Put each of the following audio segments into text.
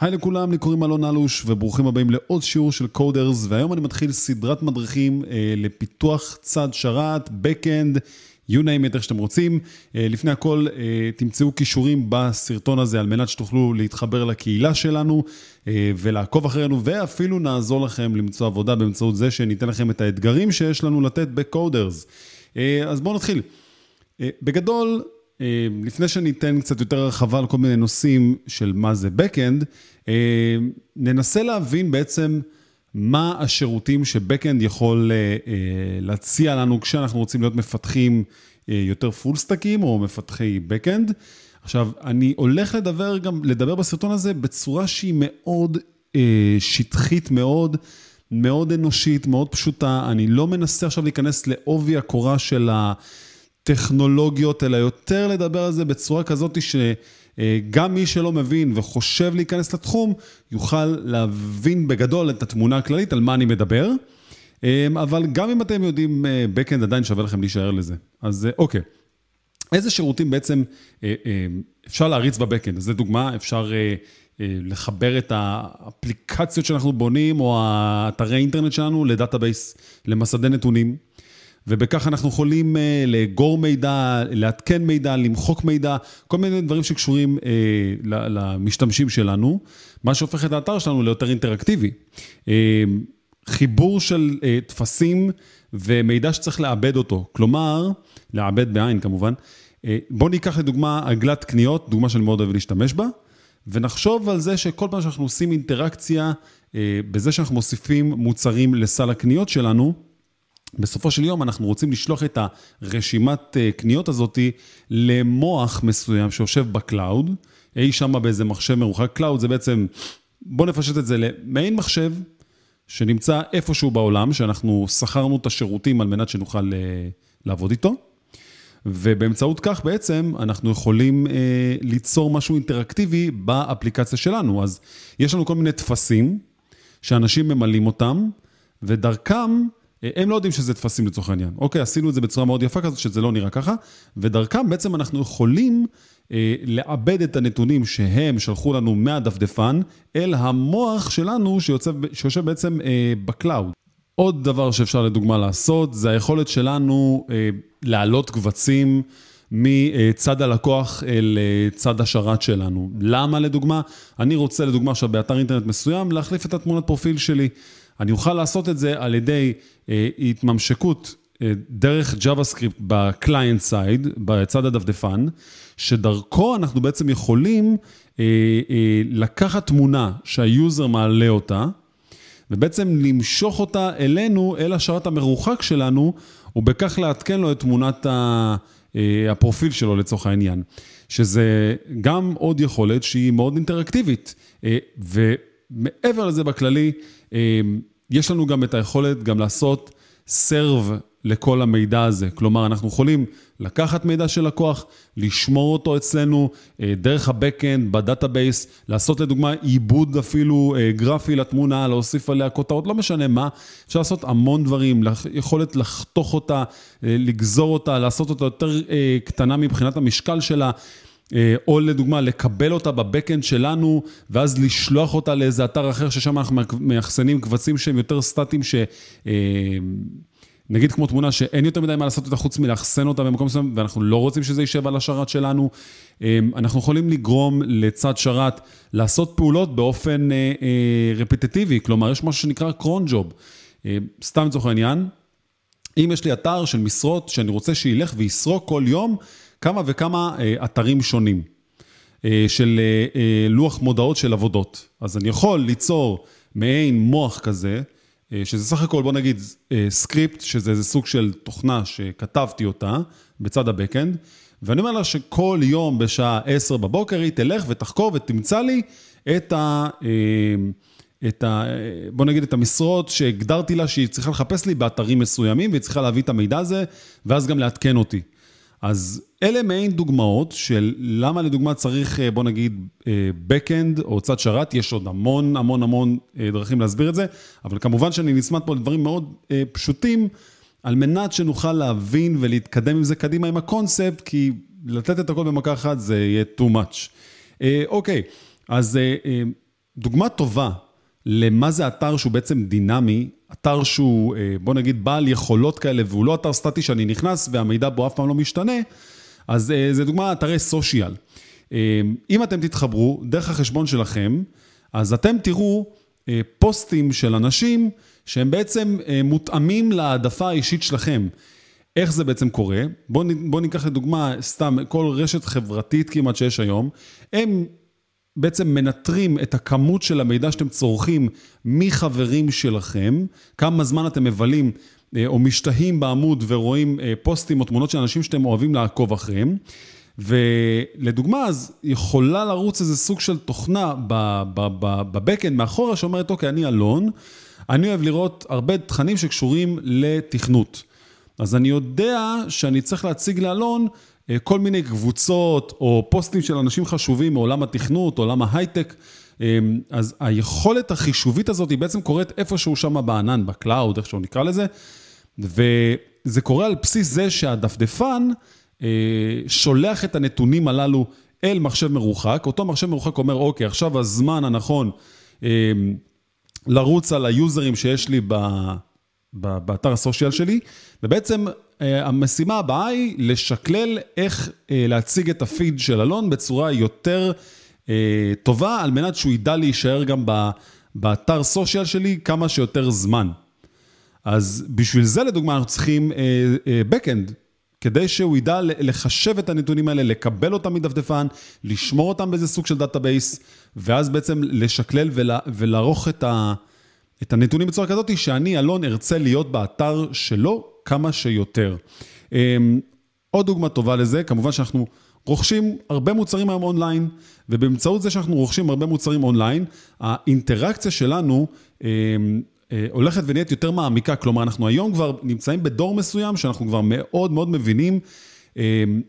היי לכולם, לי קוראים אלון אלוש, וברוכים הבאים לעוד שיעור של קודרס, והיום אני מתחיל סדרת מדריכים אה, לפיתוח צד שרת, Backend, you name it, איך שאתם רוצים. אה, לפני הכל, אה, תמצאו כישורים בסרטון הזה על מנת שתוכלו להתחבר לקהילה שלנו אה, ולעקוב אחרינו, ואפילו נעזור לכם למצוא עבודה באמצעות זה שניתן לכם את האתגרים שיש לנו לתת בקודרס. אה, אז בואו נתחיל. אה, בגדול, לפני שאני אתן קצת יותר הרחבה על כל מיני נושאים של מה זה Backend, אה, ננסה להבין בעצם מה השירותים ש-Backend יכול אה, להציע לנו כשאנחנו רוצים להיות מפתחים יותר full stack ים או מפתחי Backend. עכשיו, אני הולך לדבר גם, לדבר בסרטון הזה בצורה שהיא מאוד שטחית מאוד, מאוד אנושית, מאוד פשוטה. אני לא מנסה עכשיו להיכנס לעובי הקורה של ה... טכנולוגיות, אלא יותר לדבר על זה בצורה כזאת שגם מי שלא מבין וחושב להיכנס לתחום, יוכל להבין בגדול את התמונה הכללית על מה אני מדבר. אבל גם אם אתם יודעים Backend, עדיין שווה לכם להישאר לזה. אז אוקיי. איזה שירותים בעצם אפשר להריץ ב backend? אז לדוגמה, אפשר לחבר את האפליקציות שאנחנו בונים, או האתרי אינטרנט שלנו ל database, למסדי נתונים. ובכך אנחנו יכולים אה, לאגור מידע, לעדכן מידע, למחוק מידע, כל מיני דברים שקשורים אה, למשתמשים שלנו, מה שהופך את האתר שלנו ליותר אינטראקטיבי. אה, חיבור של טפסים ומידע שצריך לעבד אותו, כלומר, לעבד בעין כמובן. בואו ניקח לדוגמה עגלת קניות, דוגמה שאני מאוד אוהב להשתמש בה, ונחשוב על זה שכל פעם שאנחנו עושים אינטראקציה, בזה שאנחנו מוסיפים מוצרים לסל הקניות שלנו, בסופו של יום אנחנו רוצים לשלוח את הרשימת אה, קניות הזאת למוח מסוים שיושב ב cloud, אי שם באיזה מחשב מרוחק. cloud זה בעצם, בואו נפשט את זה למעין מחשב שנמצא איפשהו בעולם, שאנחנו שכרנו את השירותים על מנת שנוכל אה, לעבוד איתו. ובאמצעות כך בעצם אנחנו יכולים אה, ליצור משהו אינטראקטיבי באפליקציה שלנו. אז יש לנו כל מיני טפסים שאנשים ממלאים אותם, ודרכם הם לא יודעים שזה טפסים לצורך העניין. אוקיי, עשינו את זה בצורה מאוד יפה כזאת, שזה לא נראה ככה, ודרכם בעצם אנחנו יכולים אה, לעבד את הנתונים שהם שלחו לנו מהדפדפן, אל המוח שלנו שיוצב, שיושב בעצם אה, ב cloud. עוד דבר שאפשר לדוגמה לעשות, זה היכולת שלנו אה, להעלות קבצים. מצד הלקוח אל אה, צד השרת שלנו. למה לדוגמה? אני רוצה לדוגמה עכשיו באתר אינטרנט מסוים להחליף את התמונת פרופיל שלי. אני אוכל לעשות את זה על ידי אה, התממשקות אה, דרך JavaScript ב client side, בצד הדפדפן, שדרכו אנחנו בעצם יכולים אה, אה, לקחת תמונה שה user מעלה אותה, ובעצם למשוך אותה אלינו, אל השרת המרוחק שלנו, ובכך לעדכן לו את תמונת ה... אה, הפרופיל שלו לצורך העניין. שזה גם עוד יכולת שהיא מאוד אינטראקטיבית. אה, ומעבר לזה בכללי, יש לנו גם את היכולת גם לעשות serve לכל המידע הזה. כלומר, אנחנו יכולים לקחת מידע של לקוח, לשמור אותו אצלנו אה, דרך ה-Backend, ב database, לעשות לדוגמה עיבוד אפילו אה, גרפי לתמונה, להוסיף עליה כותרות, לא משנה מה. אפשר לעשות המון דברים, יכולת לחתוך אותה, אה, לגזור אותה, לעשות אותה יותר קטנה מבחינת המשקל שלה. אה, או לדוגמה, לקבל אותה בבקאנד שלנו, ואז לשלוח אותה לאיזה אתר אחר, ששם אנחנו מאחסנים קבצים שהם יותר סטטיים, ש... אה, נגיד כמו תמונה שאין יותר מדי מה לעשות אותה חוץ מלאחסן אותה במקום מסוים, ואנחנו לא רוצים שזה יישב על השרת שלנו. אה, אנחנו יכולים לגרום לצד שרת לעשות פעולות באופן רפטטיבי, כלומר, יש משהו שנקרא קרון ג'וב. סתם לצורך העניין, אם יש לי אתר של משרות שאני רוצה שילך ויסרוק כל יום, כמה וכמה אה, אתרים שונים אה, של אה, לוח מודעות של עבודות. אז אני יכול ליצור מעין מוח כזה, שזה סך הכל, בוא נגיד, script, שזה איזה סוג של תוכנה שכתבתי אותה בצד ה backend, ואני אומר לה שכל יום בשעה 10 בבוקר היא תלך ותחקור ותמצא לי את ה... את ה... בוא נגיד את המשרות שהגדרתי לה שהיא צריכה לחפש לי באתרים מסוימים, והיא צריכה להביא את המידע הזה, ואז גם לעדכן אותי. אז אלה מעין דוגמאות של למה לדוגמה צריך, אה, בוא נגיד, אה, Backend או צד שרת, יש עוד המון המון המון אה, דרכים להסביר את זה, אבל כמובן שאני נצמד פה לדברים מאוד פשוטים, על מנת שנוכל להבין ולהתקדם עם זה קדימה עם הקונספט, כי לתת את הכל במכה אחת זה יהיה too much. אוקיי, אז דוגמה טובה למה זה אתר שהוא בעצם דינמי, אתר שהוא, בוא נגיד, בעל יכולות כאלה, והוא לא אתר סטטי שאני נכנס והמידע בו אף פעם לא משתנה, אז אה, זה דוגמה אתרי סושיאל. אה, אם אתם תתחברו דרך החשבון שלכם, אז אתם תראו פוסטים של אנשים שהם בעצם מותאמים להעדפה האישית שלכם. איך זה בעצם קורה? בואו בוא ניקח לדוגמה, סתם, כל רשת חברתית כמעט שיש היום, הם בעצם מנטרים את הכמות של המידע שאתם צורכים מחברים שלכם, כמה זמן אתם מבלים אה, או משתהים בעמוד ורואים אה, פוסטים או תמונות של אנשים שאתם אוהבים לעקוב אחריהם. ולדוגמה, אז יכולה לרוץ איזה סוג של תוכנה בבקאנד מאחורה שאומרת, אוקיי, אני אלון, אני אוהב לראות הרבה תכנים שקשורים לתכנות. אז אני יודע שאני צריך להציג לאלון אה, כל מיני קבוצות או פוסטים של אנשים חשובים מעולם התכנות, עולם ההייטק. אה, אז היכולת החישובית הזאת היא בעצם קורית איפשהו שם בענן, ב cloud, איך שלא נקרא לזה, וזה קורה על בסיס זה שהדפדפן אה, שולח את הנתונים הללו אל מחשב מרוחק, אותו מחשב מרוחק אומר, אוקיי, עכשיו הזמן הנכון לרוץ על היוזרים שיש לי באתר ה social שלי, ובעצם אה, המשימה הבאה היא לשקלל איך אה, להציג את הפיד של אלון בצורה יותר אה, טובה, על מנת שהוא ידע להישאר גם באתר social שלי כמה שיותר זמן. אז בשביל זה לדוגמה אנחנו צריכים backend, כדי שהוא ידע לחשב את הנתונים האלה, לקבל אותם מדפדפן, לשמור אותם באיזה סוג של database, ואז בעצם לשקלל ולערוך את, את הנתונים בצורה כזאת, שאני, אלון, ארצה להיות באתר שלו כמה שיותר. אמ, עוד דוגמה טובה לזה, כמובן שאנחנו רוכשים הרבה מוצרים היום אונליין, ובאמצעות זה שאנחנו רוכשים הרבה מוצרים אונליין, האינטראקציה שלנו אה, הולכת ונהיית יותר מעמיקה. כלומר, אנחנו היום כבר נמצאים בדור מסוים שאנחנו כבר מאוד מאוד מבינים אמ,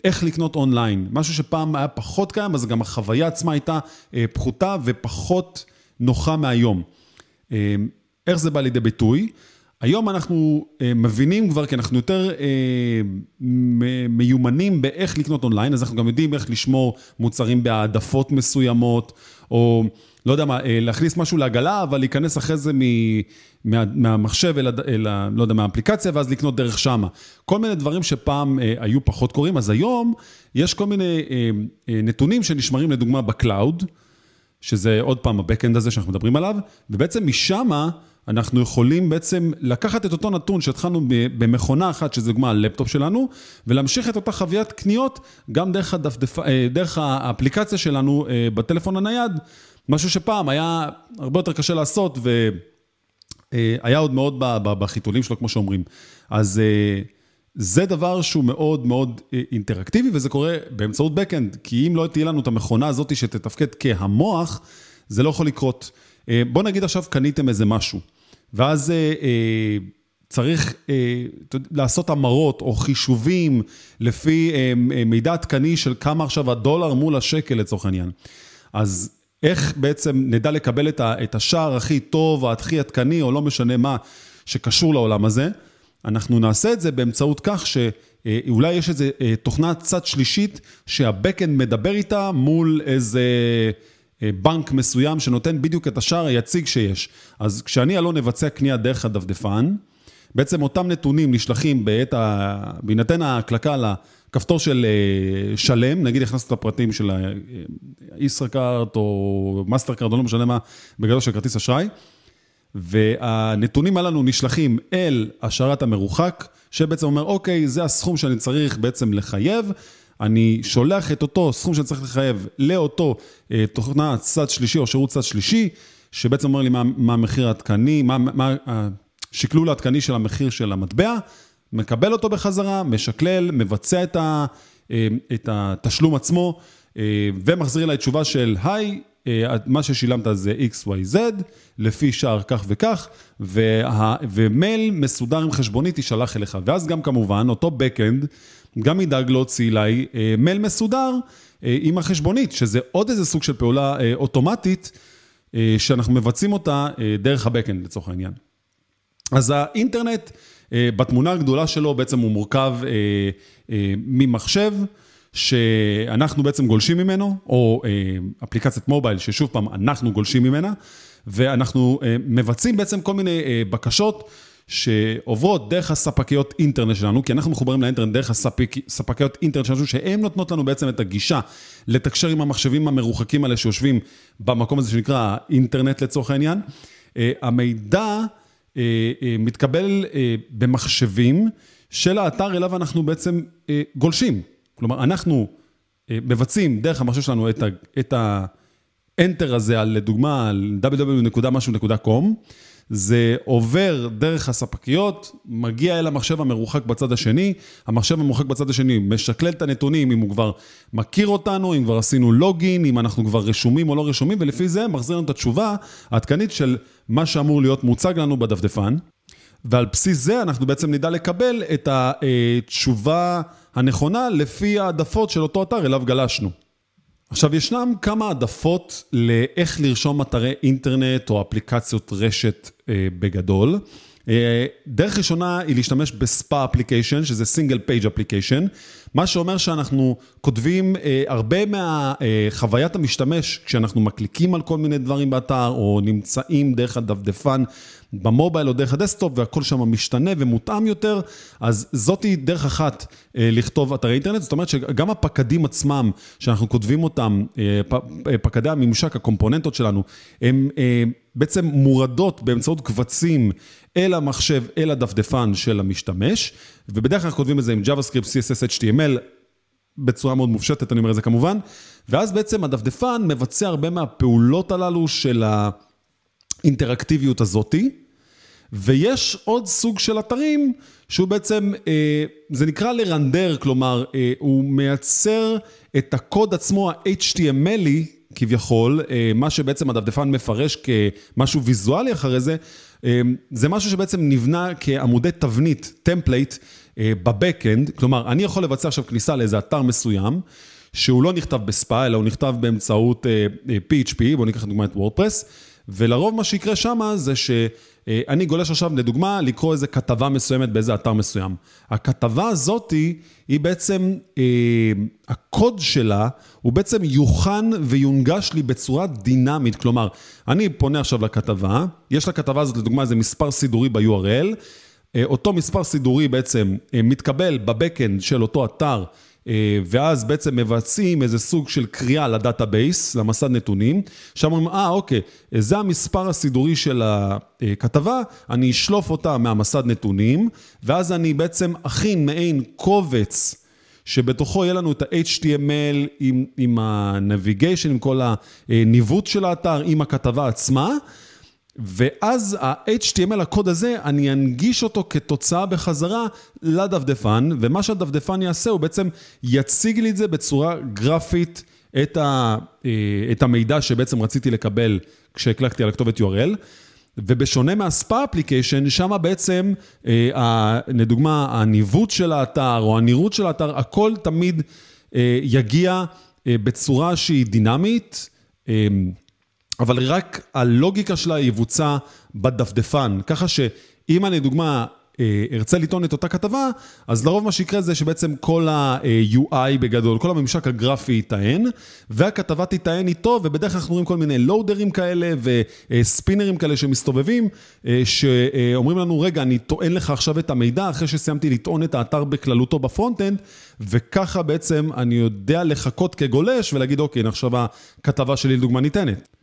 איך לקנות אונליין. משהו שפעם היה פחות קיים, אז גם החוויה עצמה הייתה אה, פחותה ופחות נוחה מהיום. איך זה בא לידי ביטוי? היום אנחנו אה, מבינים כבר, כי אנחנו יותר אה, מיומנים באיך לקנות אונליין, אז אנחנו גם יודעים איך לשמור מוצרים בהעדפות מסוימות, או לא יודע מה, אה, להכניס משהו לעגלה, אבל להיכנס אחרי זה מ, מה, מהמחשב אל, אל, לא יודע, מהאפליקציה, ואז לקנות דרך שמה. כל מיני דברים שפעם אה, היו פחות קורים, אז היום יש כל מיני אה, אה, נתונים שנשמרים לדוגמה ב-cloud, שזה עוד פעם ה-backend הזה שאנחנו מדברים עליו, ובעצם משמה... אנחנו יכולים בעצם לקחת את אותו נתון שהתחלנו במכונה אחת, שזה דוגמה הלפטופ שלנו, ולהמשיך את אותה חוויית קניות גם דרך, הדפדפ... אה, דרך האפליקציה שלנו אה, בטלפון הנייד, משהו שפעם היה הרבה יותר קשה לעשות, והיה אה, עוד מאוד בחיתולים שלו, כמו שאומרים. אז זה דבר שהוא מאוד מאוד אינטראקטיבי, וזה קורה באמצעות Backend, כי אם לא תהיה לנו את המכונה הזאת שתתפקד כהמוח, זה לא יכול לקרות. בוא נגיד עכשיו קניתם איזה משהו. ואז אה, אה, צריך אה, לעשות המרות או חישובים לפי אה, אה, מידע עדכני של כמה עכשיו הדולר מול השקל לצורך העניין. אז איך בעצם נדע לקבל את, את השער הכי טוב, הכי עדכני, או לא משנה מה, שקשור לעולם הזה? אנחנו נעשה את זה באמצעות כך שאולי יש איזו תוכנת צד שלישית שה-backend מדבר איתה מול איזה... אה, בנק מסוים שנותן בדיוק את השער היציג שיש. אז כשאני אלון אבצע קנייה דרך הדפדפן, בעצם אותם נתונים נשלחים בעת ה... בהינתן ההקלקה לכפתור של אה, שלם, נגיד הכנסת את הפרטים של הישראכרט או מאסטרקארד או לא משנה מה, בגדול של כרטיס אשראי, והנתונים הללו נשלחים אל השרת המרוחק, שבעצם אומר, אוקיי, זה הסכום שאני צריך בעצם לחייב. אני שולח את אותו סכום שאני צריך לחייב לאותו אה, תוכנה צד שלישי או שירות צד שלישי, שבעצם אומר לי מה, מה המחיר העדכני, מה, מה השקלול העדכני של המחיר של המטבע, מקבל אותו בחזרה, משקלל, מבצע את, ה, אה, את התשלום עצמו, אה, ומחזיר אליי תשובה של, היי, אה, מה ששילמת זה XYZ, לפי שער כך וכך, וה, ומייל מסודר עם חשבונית יישלח אליך. ואז גם כמובן, אותו Backend, גם ידאג להוציא אליי אה, מייל מסודר אה, עם החשבונית, שזה עוד איזה סוג של פעולה אה, אוטומטית, שאנחנו מבצעים אותה דרך ה-Backend לצורך העניין. אז האינטרנט, בתמונה הגדולה שלו, בעצם הוא מורכב ממחשב, שאנחנו בעצם גולשים ממנו, או אפליקציית מובייל ששוב פעם אנחנו גולשים ממנה, ואנחנו מבצעים בעצם כל מיני בקשות. שעוברות דרך הספקיות אינטרנט שלנו, כי אנחנו מחוברים לאינטרנט דרך הספקיות אינטרנט שלנו, שהן נותנות לנו בעצם את הגישה לתקשר עם המחשבים המרוחקים האלה שיושבים במקום הזה שנקרא אינטרנט לצורך העניין. המידע מתקבל במחשבים של האתר אליו אנחנו בעצם גולשים. כלומר, אנחנו אה, מבצעים דרך המחשב שלנו את ה-enter הזה, על, לדוגמה, על www.משהו.com, זה עובר דרך הספקיות, מגיע אל המחשב המרוחק בצד השני, המחשב המרוחק בצד השני משקלל את הנתונים, אם הוא כבר מכיר אותנו, אם כבר עשינו לוגין, אם אנחנו כבר רשומים או לא רשומים, ולפי זה מחזיר לנו את התשובה העדכנית של מה שאמור להיות מוצג לנו בדפדפן. ועל בסיס זה אנחנו בעצם נדע לקבל את התשובה הנכונה לפי העדפות של אותו אתר אליו גלשנו. עכשיו, ישנם כמה העדפות לאיך לרשום אתרי אינטרנט או אפליקציות רשת אה, בגדול. אה, דרך ראשונה היא להשתמש ב-SPA application, שזה single page application, מה שאומר שאנחנו כותבים אה, הרבה מחוויית המשתמש, כשאנחנו מקליקים על כל מיני דברים באתר, או נמצאים דרך הדפדפן ב-mobile או דרך ה-desktop, והכל שם משתנה ומותאם יותר, אז זאתי דרך אחת אה, לכתוב אתרי אינטרנט, זאת אומרת שגם הפקדים עצמם, שאנחנו כותבים אותם, פקדי הממשק, הקומפוננטות שלנו, הם בעצם מורדות באמצעות קבצים אל המחשב, אל הדפדפן של המשתמש, ובדרך כלל כותבים את זה עם JavaScript, CSS, HTML, בצורה מאוד מופשטת, אני אומר את זה כמובן, ואז בעצם הדפדפן מבצע הרבה מהפעולות הללו של האינטראקטיביות הזאתי, ויש עוד סוג של אתרים שהוא בעצם, אה, זה נקרא לרנדר, כלומר, אה, הוא מייצר את הקוד עצמו ה-HTMLי, כביכול, אה, מה שבעצם הדפדפן מפרש כמשהו ויזואלי אחרי זה, זה משהו שבעצם נבנה כעמודי תבנית, template, ב-backend, כלומר, אני יכול לבצע עכשיו כניסה לאיזה אתר מסוים, שהוא לא נכתב ב-SPA, אלא הוא נכתב באמצעות PHP, בואו ניקח לדוגמה את וורדפרס, ולרוב מה שיקרה שם זה ש... אה, אני גולש עכשיו, לדוגמה, לקרוא איזה כתבה מסוימת באיזה אתר מסוים. הכתבה הזאתי, היא בעצם, אה, הקוד שלה, הוא בעצם יוכן ויונגש לי בצורה דינמית. כלומר, אני פונה עכשיו לכתבה, יש לכתבה הזאת, לדוגמה, איזה מספר סידורי ב-URL, אה, אותו מספר סידורי בעצם אה, מתקבל בבקאנד של אותו אתר. אה, ואז בעצם מבצעים איזה סוג של קריאה ל-database, למסד נתונים, שם אומרים, אה, אוקיי, זה המספר הסידורי של הכתבה, אני אשלוף אותה מהמסד נתונים, ואז אני בעצם אכין מעין קובץ. שבתוכו יהיה לנו את ה-HTML עם, עם ה-navigation, עם כל הניווט של האתר, עם הכתבה עצמה, ואז ה-HTML, הקוד הזה, אני אנגיש אותו כתוצאה בחזרה לדפדפן, ומה שהדפדפן יעשה, הוא בעצם יציג לי את זה בצורה גרפית, את, ה, אה, את המידע שבעצם רציתי לקבל כשהקלקתי על הכתובת URL. ובשונה מהספא אפליקיישן, שם בעצם, אה, לדוגמה, הניווט של האתר או הנראות של האתר, הכל תמיד אה, יגיע בצורה שהיא דינמית. אבל רק הלוגיקה שלה יבוצע בדפדפן, ככה שאם אני, דוגמה, אה, ארצה לטעון את אותה כתבה, אז לרוב מה שיקרה זה שבעצם כל ה-UI בגדול, כל הממשק הגרפי ייטען, והכתבה תיטען איתו, ובדרך כלל אנחנו רואים כל מיני loaderים כאלה ו-spinnerים כאלה שמסתובבים, אה, שאומרים לנו, רגע, אני טוען לך עכשיו את המידע אחרי שסיימתי לטעון את האתר בכללותו ב-front-end, וככה בעצם אני יודע לחכות כגולש ולהגיד, אוקיי, עכשיו הכתבה שלי לדוגמה ניתנת.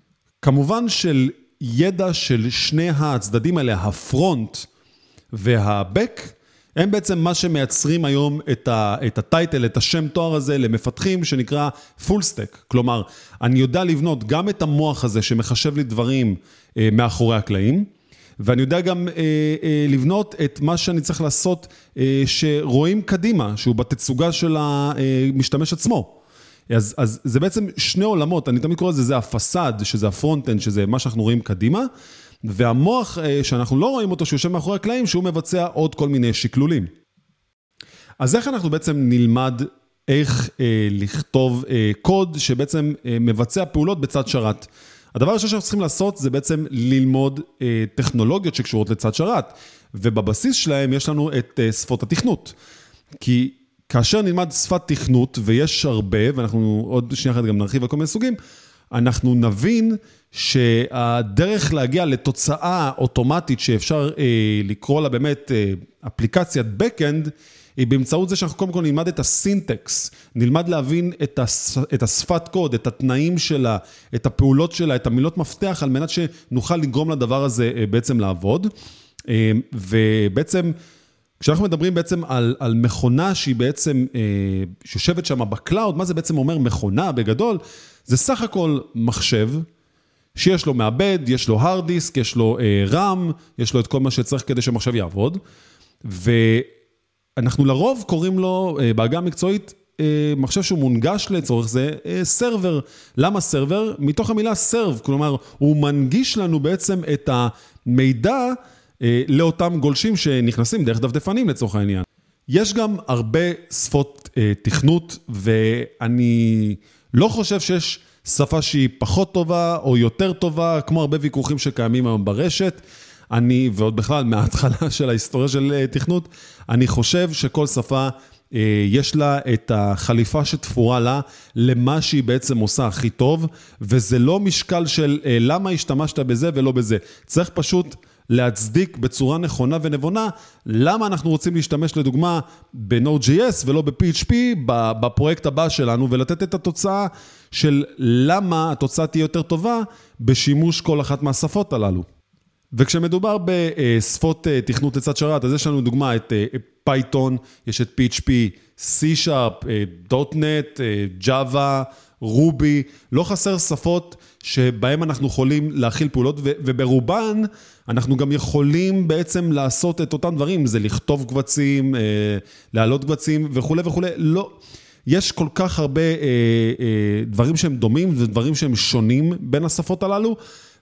כמובן של ידע של שני הצדדים האלה, ה-front וה-back, הם בעצם מה שמייצרים היום את, ה, את ה-title, את השם תואר הזה למפתחים שנקרא full stack. כלומר, אני יודע לבנות גם את המוח הזה שמחשב לי דברים אה, מאחורי הקלעים, ואני יודע גם אה, אה, לבנות את מה שאני צריך לעשות אה, שרואים קדימה, שהוא בתצוגה של המשתמש עצמו. אז, אז זה בעצם שני עולמות, אני תמיד קורא לזה, זה ה-facade, שזה ה-front-end, שזה מה שאנחנו רואים קדימה, והמוח אה, שאנחנו לא רואים אותו, שיושב מאחורי הקלעים, שהוא מבצע עוד כל מיני שקלולים. אז איך אנחנו בעצם נלמד איך אה, לכתוב אה, קוד שבעצם אה, מבצע פעולות בצד שרת? הדבר הראשון שאנחנו צריכים לעשות זה בעצם ללמוד אה, טכנולוגיות שקשורות לצד שרת, ובבסיס שלהם יש לנו את אה, שפות התכנות. כי כאשר נלמד שפת תכנות, ויש הרבה, ואנחנו עוד שנייה אחת גם נרחיב על כל מיני סוגים, אנחנו נבין שהדרך להגיע לתוצאה אוטומטית שאפשר אה, לקרוא לה באמת אה, אפליקציית Backend, היא באמצעות זה שאנחנו קודם כל נלמד את הסינטקס, נלמד להבין את, הש, את השפת קוד, את התנאים שלה, את הפעולות שלה, את המילות מפתח, על מנת שנוכל לגרום לדבר הזה אה, בעצם לעבוד. אה, ובעצם, כשאנחנו מדברים בעצם על, על מכונה שהיא בעצם, אה, שיושבת שם ב-cloud, מה זה בעצם אומר מכונה בגדול? זה סך הכל מחשב. שיש לו מעבד, יש לו hard disk, יש לו אה, RAM, יש לו את כל מה שצריך כדי שמחשב יעבוד. ואנחנו לרוב קוראים לו, אה, בעגה המקצועית, אה, מחשב שהוא מונגש לצורך זה, server. למה server? מתוך המילה serve, כלומר, הוא מנגיש לנו בעצם את המידע לאותם גולשים שנכנסים דרך דפדפנים לצורך העניין. יש גם הרבה שפות uh, תכנות, ואני לא חושב שיש... שפה שהיא פחות טובה או יותר טובה, כמו הרבה ויכוחים שקיימים היום ברשת. אני, ועוד בכלל, מההתחלה של ההיסטוריה של אה, תכנות, אני חושב שכל שפה, אה, יש לה את החליפה שתפורה לה למה שהיא בעצם עושה הכי טוב, וזה לא משקל של אה, למה השתמשת בזה ולא בזה. צריך פשוט... להצדיק בצורה נכונה ונבונה למה אנחנו רוצים להשתמש לדוגמה ב-Node.js ולא ב-PHP בפרויקט הבא שלנו ולתת את התוצאה של למה התוצאה תהיה יותר טובה בשימוש כל אחת מהשפות הללו. וכשמדובר בשפות אה, תכנות לצד שרת, אז יש לנו דוגמה את Python, אה, יש את PHP, C-Sharp, .NET, Java, Ruby, לא חסר שפות שבהן אנחנו יכולים להכיל פעולות, וברובן אנחנו גם יכולים בעצם לעשות את אותם דברים, זה לכתוב קבצים, אה, להעלות קבצים וכולי וכולי. לא, יש כל כך הרבה אה, אה, דברים שהם דומים ודברים שהם שונים בין השפות הללו,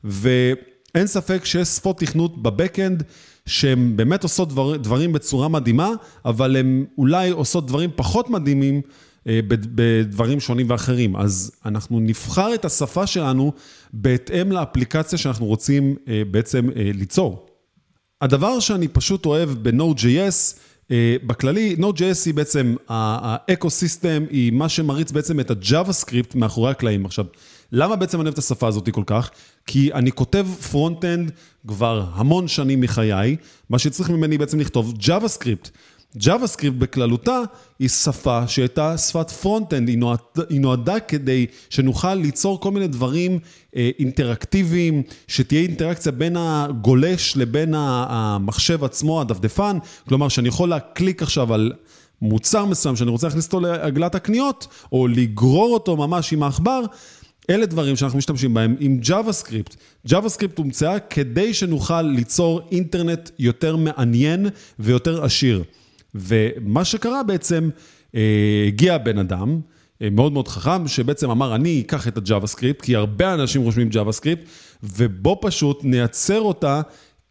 ואין ספק שיש שפות תכנות בבקאנד. שהן באמת עושות דבר, דברים בצורה מדהימה, אבל הן אולי עושות דברים פחות מדהימים בדברים שונים ואחרים. אז אנחנו נבחר את השפה שלנו בהתאם לאפליקציה שאנחנו רוצים אה, בעצם אה, ליצור. הדבר שאני פשוט אוהב ב-Node.js, בכללי, Node.js היא בעצם, ה-ecosystem היא מה שמריץ בעצם את ה-JavaScript מאחורי הקלעים. עכשיו, למה בעצם אני אוהב את השפה הזאת כל כך? כי אני כותב front-end כבר המון שנים מחיי, מה שצריך ממני בעצם לכתוב JavaScript. JavaScript בכללותה היא שפה שהייתה שפת front-end, היא, נועד, היא נועדה כדי שנוכל ליצור כל מיני דברים אה, אינטראקטיביים, שתהיה אינטראקציה בין הגולש לבין המחשב עצמו, הדפדפן, כלומר שאני יכול להקליק עכשיו על... מוצר מסוים שאני רוצה להכניס אותו לעגלת הקניות, או לגרור אותו ממש עם העכבר, אלה דברים שאנחנו משתמשים בהם עם JavaScript. JavaScript הומצאה כדי שנוכל ליצור אינטרנט יותר מעניין ויותר עשיר. ומה שקרה בעצם, אה, הגיע בן אדם, אה, מאוד מאוד חכם, שבעצם אמר, אני אקח את ה-JavaScript, כי הרבה אנשים רושמים JavaScript, ובוא פשוט נייצר אותה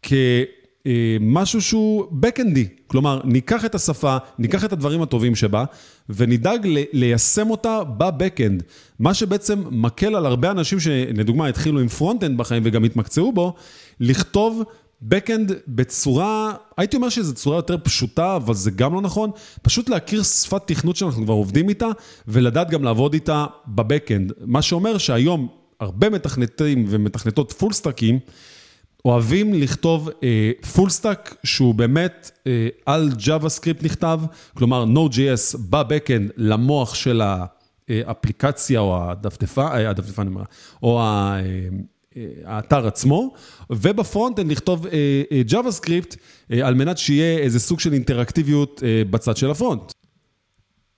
כמשהו שהוא backend י. כלומר, ניקח את השפה, ניקח את הדברים הטובים שבה, ונדאג ליישם אותה ב-Backend. מה שבעצם מקל על הרבה אנשים שלדוגמה התחילו עם front-end בחיים וגם התמקצעו בו, לכתוב Backend בצורה, הייתי אומר שזו צורה יותר פשוטה, אבל זה גם לא נכון. פשוט להכיר שפת תכנות שאנחנו כבר עובדים איתה, ולדעת גם לעבוד איתה ב backend. מה שאומר שהיום הרבה מתכנתים ומתכנתות full stack ים, אוהבים לכתוב full אה, stack שהוא באמת אה, על JavaScript נכתב, כלומר Node.js ב backend למוח של האפליקציה או הדפדפה, אה, הדפדפה נאמר, או ה... אה, האתר עצמו, וב front-end לכתוב אה, אה, JavaScript אה, על מנת שיהיה איזה סוג של אינטראקטיביות בצד של ה front.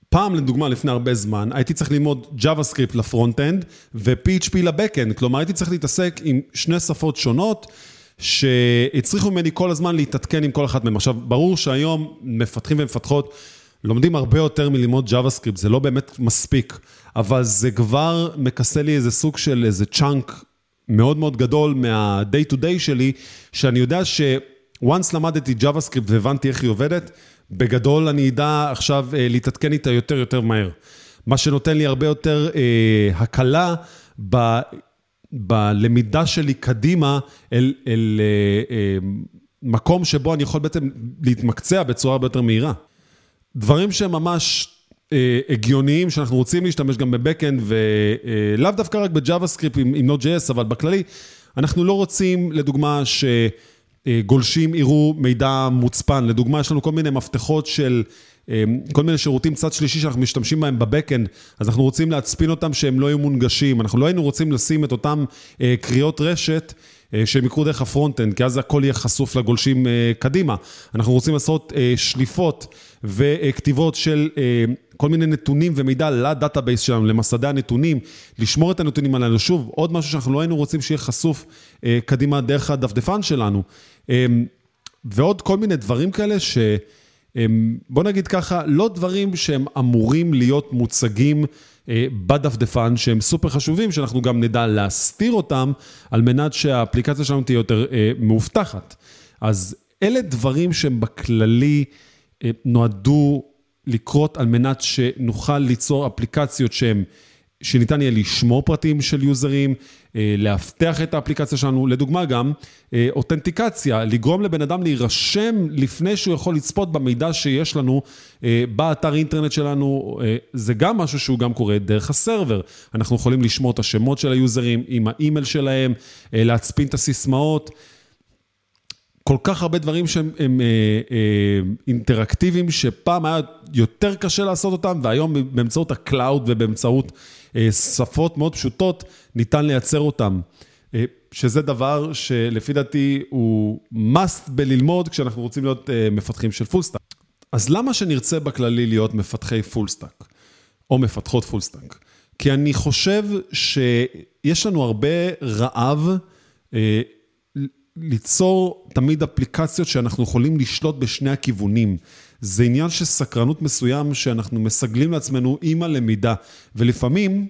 פעם, לדוגמה, לפני הרבה זמן, הייתי צריך ללמוד JavaScript ל front-end ו-PHP ל backend, כלומר הייתי צריך להתעסק עם שני שפות שונות. שהצריכו ממני כל הזמן להתעדכן עם כל אחת מהן. עכשיו, ברור שהיום מפתחים ומפתחות לומדים הרבה יותר מללמוד JavaScript, זה לא באמת מספיק, אבל זה כבר מכסה לי איזה סוג של איזה צ'אנק מאוד מאוד גדול מה-day to day שלי, שאני יודע ש-once למדתי JavaScript והבנתי איך היא עובדת, בגדול אני אדע עכשיו אה, להתעדכן איתה יותר יותר מהר. מה שנותן לי הרבה יותר אה, הקלה ב... בלמידה שלי קדימה אל, אל אה, אה, מקום שבו אני יכול בעצם להתמקצע בצורה הרבה יותר מהירה. דברים שהם ממש הגיוניים, שאנחנו רוצים להשתמש גם ב backend, ולאו אה, דווקא רק ב JavaScript עם, Node.js, אבל בכללי, אנחנו לא רוצים, לדוגמה, שגולשים יראו מידע מוצפן. לדוגמה, יש לנו כל מיני מפתחות של... אה, כל מיני שירותים צד שלישי שאנחנו משתמשים בהם ב backend, אז אנחנו רוצים להצפין אותם שהם לא יהיו מונגשים. אנחנו לא היינו רוצים לשים את אותם אה, קריאות רשת אה, שהם יקרו דרך ה front-end, כי אז הכל יהיה חשוף לגולשים אה, קדימה. אנחנו רוצים לעשות אה, שליפות וכתיבות של כל מיני נתונים ומידע ל database שלנו, למסדי הנתונים, לשמור את הנתונים עלינו. שוב, עוד משהו שאנחנו לא היינו רוצים שיהיה חשוף קדימה דרך הדפדפן שלנו. ועוד כל מיני דברים כאלה ש... בוא נגיד ככה, לא דברים שהם אמורים להיות מוצגים אה, בדפדפן, שהם סופר חשובים, שאנחנו גם נדע להסתיר אותם, על מנת שהאפליקציה שלנו תהיה יותר אה, מאובטחת. אז אלה דברים שהם בכללי אה, נועדו לקרות על מנת שנוכל ליצור אפליקציות שהן... שניתן יהיה לשמור פרטים של יוזרים, אה, לאבטח את האפליקציה שלנו, לדוגמה גם אה, אותנטיקציה, לגרום לבן אדם להירשם לפני שהוא יכול לצפות במידע שיש לנו אה, באתר אינטרנט שלנו, זה גם משהו שהוא גם קורה דרך הסרבר. אנחנו יכולים לשמור את השמות של היוזרים עם האימייל שלהם, להצפין את הסיסמאות. כל כך הרבה דברים שהם הם, אה, אה, אינטראקטיביים, שפעם היה יותר קשה לעשות אותם, והיום באמצעות ה cloud ובאמצעות שפות מאוד פשוטות, ניתן לייצר אותם. אה, שזה דבר שלפי דעתי הוא must בללמוד כשאנחנו רוצים להיות אה, מפתחים של full stack. אז למה שנרצה בכללי להיות מפתחי full stack, או מפתחות full stack? כי אני חושב שיש לנו הרבה רעב ליצור תמיד אפליקציות שאנחנו יכולים לשלוט בשני הכיוונים. זה עניין של סקרנות מסוים שאנחנו מסגלים לעצמנו עם הלמידה, ולפעמים,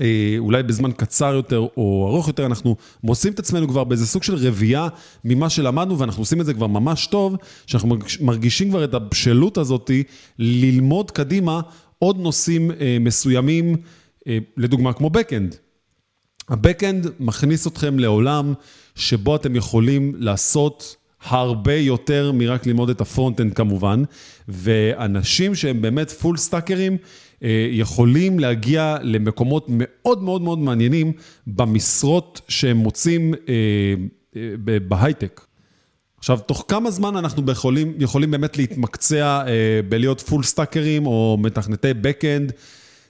אה, אולי בזמן קצר יותר או ארוך יותר, אנחנו מוצאים את עצמנו כבר באיזה סוג של רוויה ממה שלמדנו, ואנחנו עושים את זה כבר ממש טוב, שאנחנו מרגישים כבר את הבשלות הזאת ללמוד קדימה עוד נושאים אה, מסוימים, אה, לדוגמה כמו Backend. ה-Backend מכניס אתכם לעולם שבו אתם יכולים לעשות הרבה יותר מרק ללמוד את ה front-end כמובן, ואנשים שהם באמת full stacker ים, אה, יכולים להגיע למקומות מאוד מאוד מאוד מעניינים במשרות שהם מוצאים אה, אה, בהייטק. עכשיו, תוך כמה זמן אנחנו יכולים, יכולים באמת להתמקצע בלהיות full stacker ים או מתכנתי backend?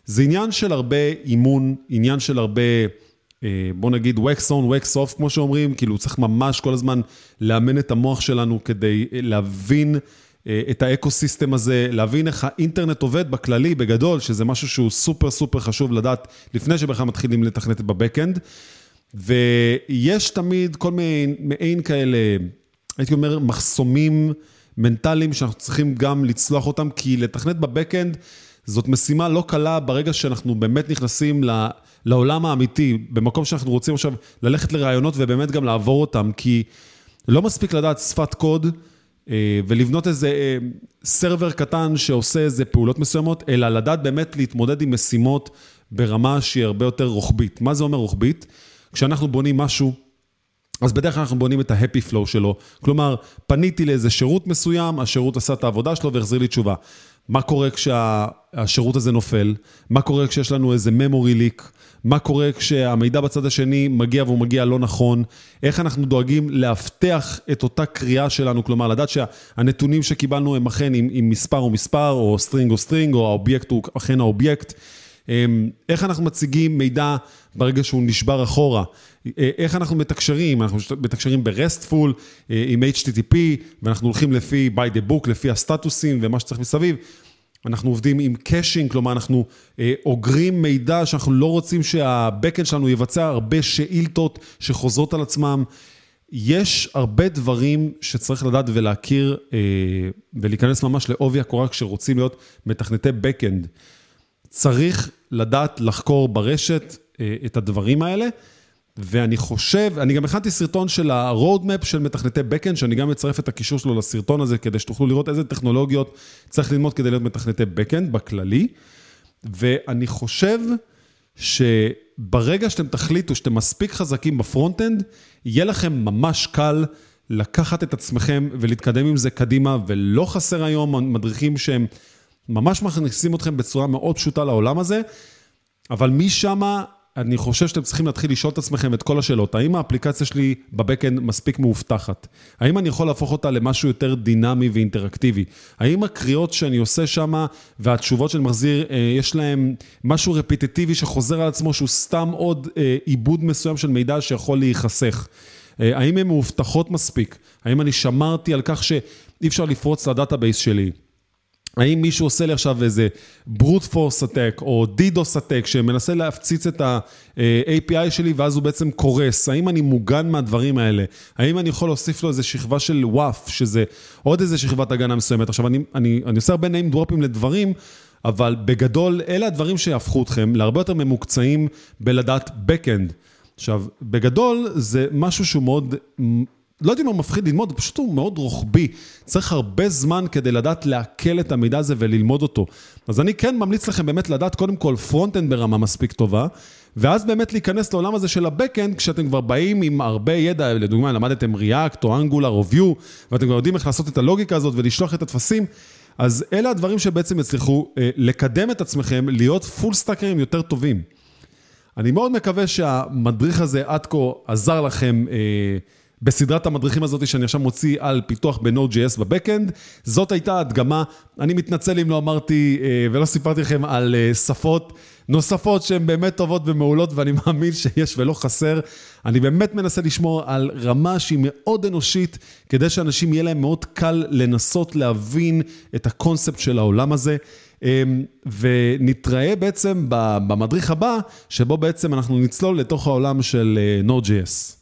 זה עניין של הרבה אימון, עניין של הרבה... אה, בוא נגיד wax on, wax off, כמו שאומרים, כאילו צריך ממש כל הזמן לאמן את המוח שלנו כדי אה, להבין אה, את ה ecosystem הזה, להבין איך האינטרנט עובד בכללי, בגדול, שזה משהו שהוא סופר סופר חשוב לדעת לפני שבכלל מתחילים לתכנת בבקאנד. ויש תמיד כל מיני מעין כאלה, הייתי אומר, מחסומים מנטליים שאנחנו צריכים גם לצלוח אותם, כי לתכנת בבקאנד זאת משימה לא קלה ברגע שאנחנו באמת נכנסים ל... לעולם האמיתי, במקום שאנחנו רוצים עכשיו ללכת לרעיונות ובאמת גם לעבור אותם, כי לא מספיק לדעת שפת קוד אה, ולבנות איזה אה, סרבר קטן שעושה איזה פעולות מסוימות, אלא לדעת באמת להתמודד עם משימות ברמה שהיא הרבה יותר רוחבית. מה זה אומר רוחבית? כשאנחנו בונים משהו, אז בדרך כלל אנחנו בונים את ה-happy flow שלו. כלומר, פניתי לאיזה שירות מסוים, השירות עשה את העבודה שלו והחזיר לי תשובה. מה קורה כשהשירות הזה נופל? מה קורה כשיש לנו איזה memory leak? מה קורה כשהמידע בצד השני מגיע והוא מגיע לא נכון, איך אנחנו דואגים לאבטח את אותה קריאה שלנו, כלומר לדעת שהנתונים שקיבלנו הם אכן אם, אם מספר הוא מספר, או string הוא string, או האובייקט הוא אכן האובייקט. אמ, איך אנחנו מציגים מידע ברגע שהוא נשבר אחורה? אה, איך אנחנו מתקשרים? אנחנו מתקשרים ב RESTful אה, עם HTTP, ואנחנו הולכים לפי by the book, לפי הסטטוסים ומה שצריך מסביב. אנחנו עובדים עם caching, כלומר אנחנו אה, אוגרים מידע שאנחנו לא רוצים שה backend שלנו יבצע הרבה שאילתות שחוזרות על עצמם. יש הרבה דברים שצריך לדעת ולהכיר ולהיכנס ממש לעובי הקורה כשרוצים להיות מתכנתי backend. צריך לדעת לחקור ברשת את הדברים האלה. ואני חושב, אני גם הכנתי סרטון של ה-roadmap של מתכנתי backend, שאני גם אצרף את הקישור שלו לסרטון הזה, כדי שתוכלו לראות איזה טכנולוגיות צריך ללמוד כדי להיות מתכנתי backend בכללי. ואני חושב שברגע שאתם תחליטו שאתם מספיק חזקים ב frontend, יהיה לכם ממש קל לקחת את עצמכם ולהתקדם עם זה קדימה, ולא חסר היום מדריכים שהם ממש מכניסים אתכם בצורה מאוד פשוטה לעולם הזה, אבל משם אני חושב שאתם צריכים להתחיל לשאול את עצמכם את כל השאלות. האם האפליקציה שלי בבקאנד מספיק מאובטחת? האם אני יכול להפוך אותה למשהו יותר דינמי ואינטראקטיבי? האם הקריאות שאני עושה שם והתשובות שאני מחזיר, אה, יש להם משהו רפיטטיבי שחוזר על עצמו, שהוא סתם עוד אה, עיבוד מסוים של מידע שיכול להיחסך? אה, האם הן מאובטחות מספיק? האם אני שמרתי על כך שאי אפשר לפרוץ ל database שלי? האם מישהו עושה לי עכשיו איזה brute force attack או DDoS attack שמנסה להפציץ את ה-API שלי ואז הוא בעצם קורס? האם אני מוגן מהדברים האלה? האם אני יכול להוסיף לו איזה שכבה של WAF, שזה עוד איזה שכבת הגנה מסוימת? עכשיו, אני, אני, אני עושה הרבה name dropים לדברים, אבל בגדול, אלה הדברים שיהפכו אתכם להרבה יותר ממוקצעים בלדעת backend. עכשיו, בגדול זה משהו שהוא מאוד לא יודע אם הוא מפחיד ללמוד, פשוט הוא מאוד רוחבי. צריך הרבה זמן כדי לדעת לעכל את המידע הזה וללמוד אותו. אז אני כן ממליץ לכם באמת לדעת קודם כל frontend ברמה מספיק טובה, ואז באמת להיכנס לעולם הזה של ה backend, כשאתם כבר באים עם הרבה ידע, לדוגמה, למדתם React או Angular או Vue, ואתם כבר יודעים איך לעשות את הלוגיקה הזאת ולשלוח את הטפסים, אז אלה הדברים שבעצם יצליחו אה, לקדם את עצמכם, להיות full stackרים יותר טובים. אני מאוד מקווה שהמדריך הזה עד כה עזר לכם אה, בסדרת המדריכים הזאת שאני עכשיו מוציא על פיתוח ב-Node.js בבקאנד. זאת הייתה הדגמה, אני מתנצל אם לא אמרתי אה, ולא סיפרתי לכם על אה, שפות נוספות שהן באמת טובות ומעולות ואני מאמין שיש ולא חסר. אני באמת מנסה לשמור על רמה שהיא מאוד אנושית, כדי שאנשים יהיה להם מאוד קל לנסות להבין את הקונספט של העולם הזה. אמ, ונתראה בעצם במדריך הבא, שבו בעצם אנחנו נצלול לתוך העולם של אה, Node.js.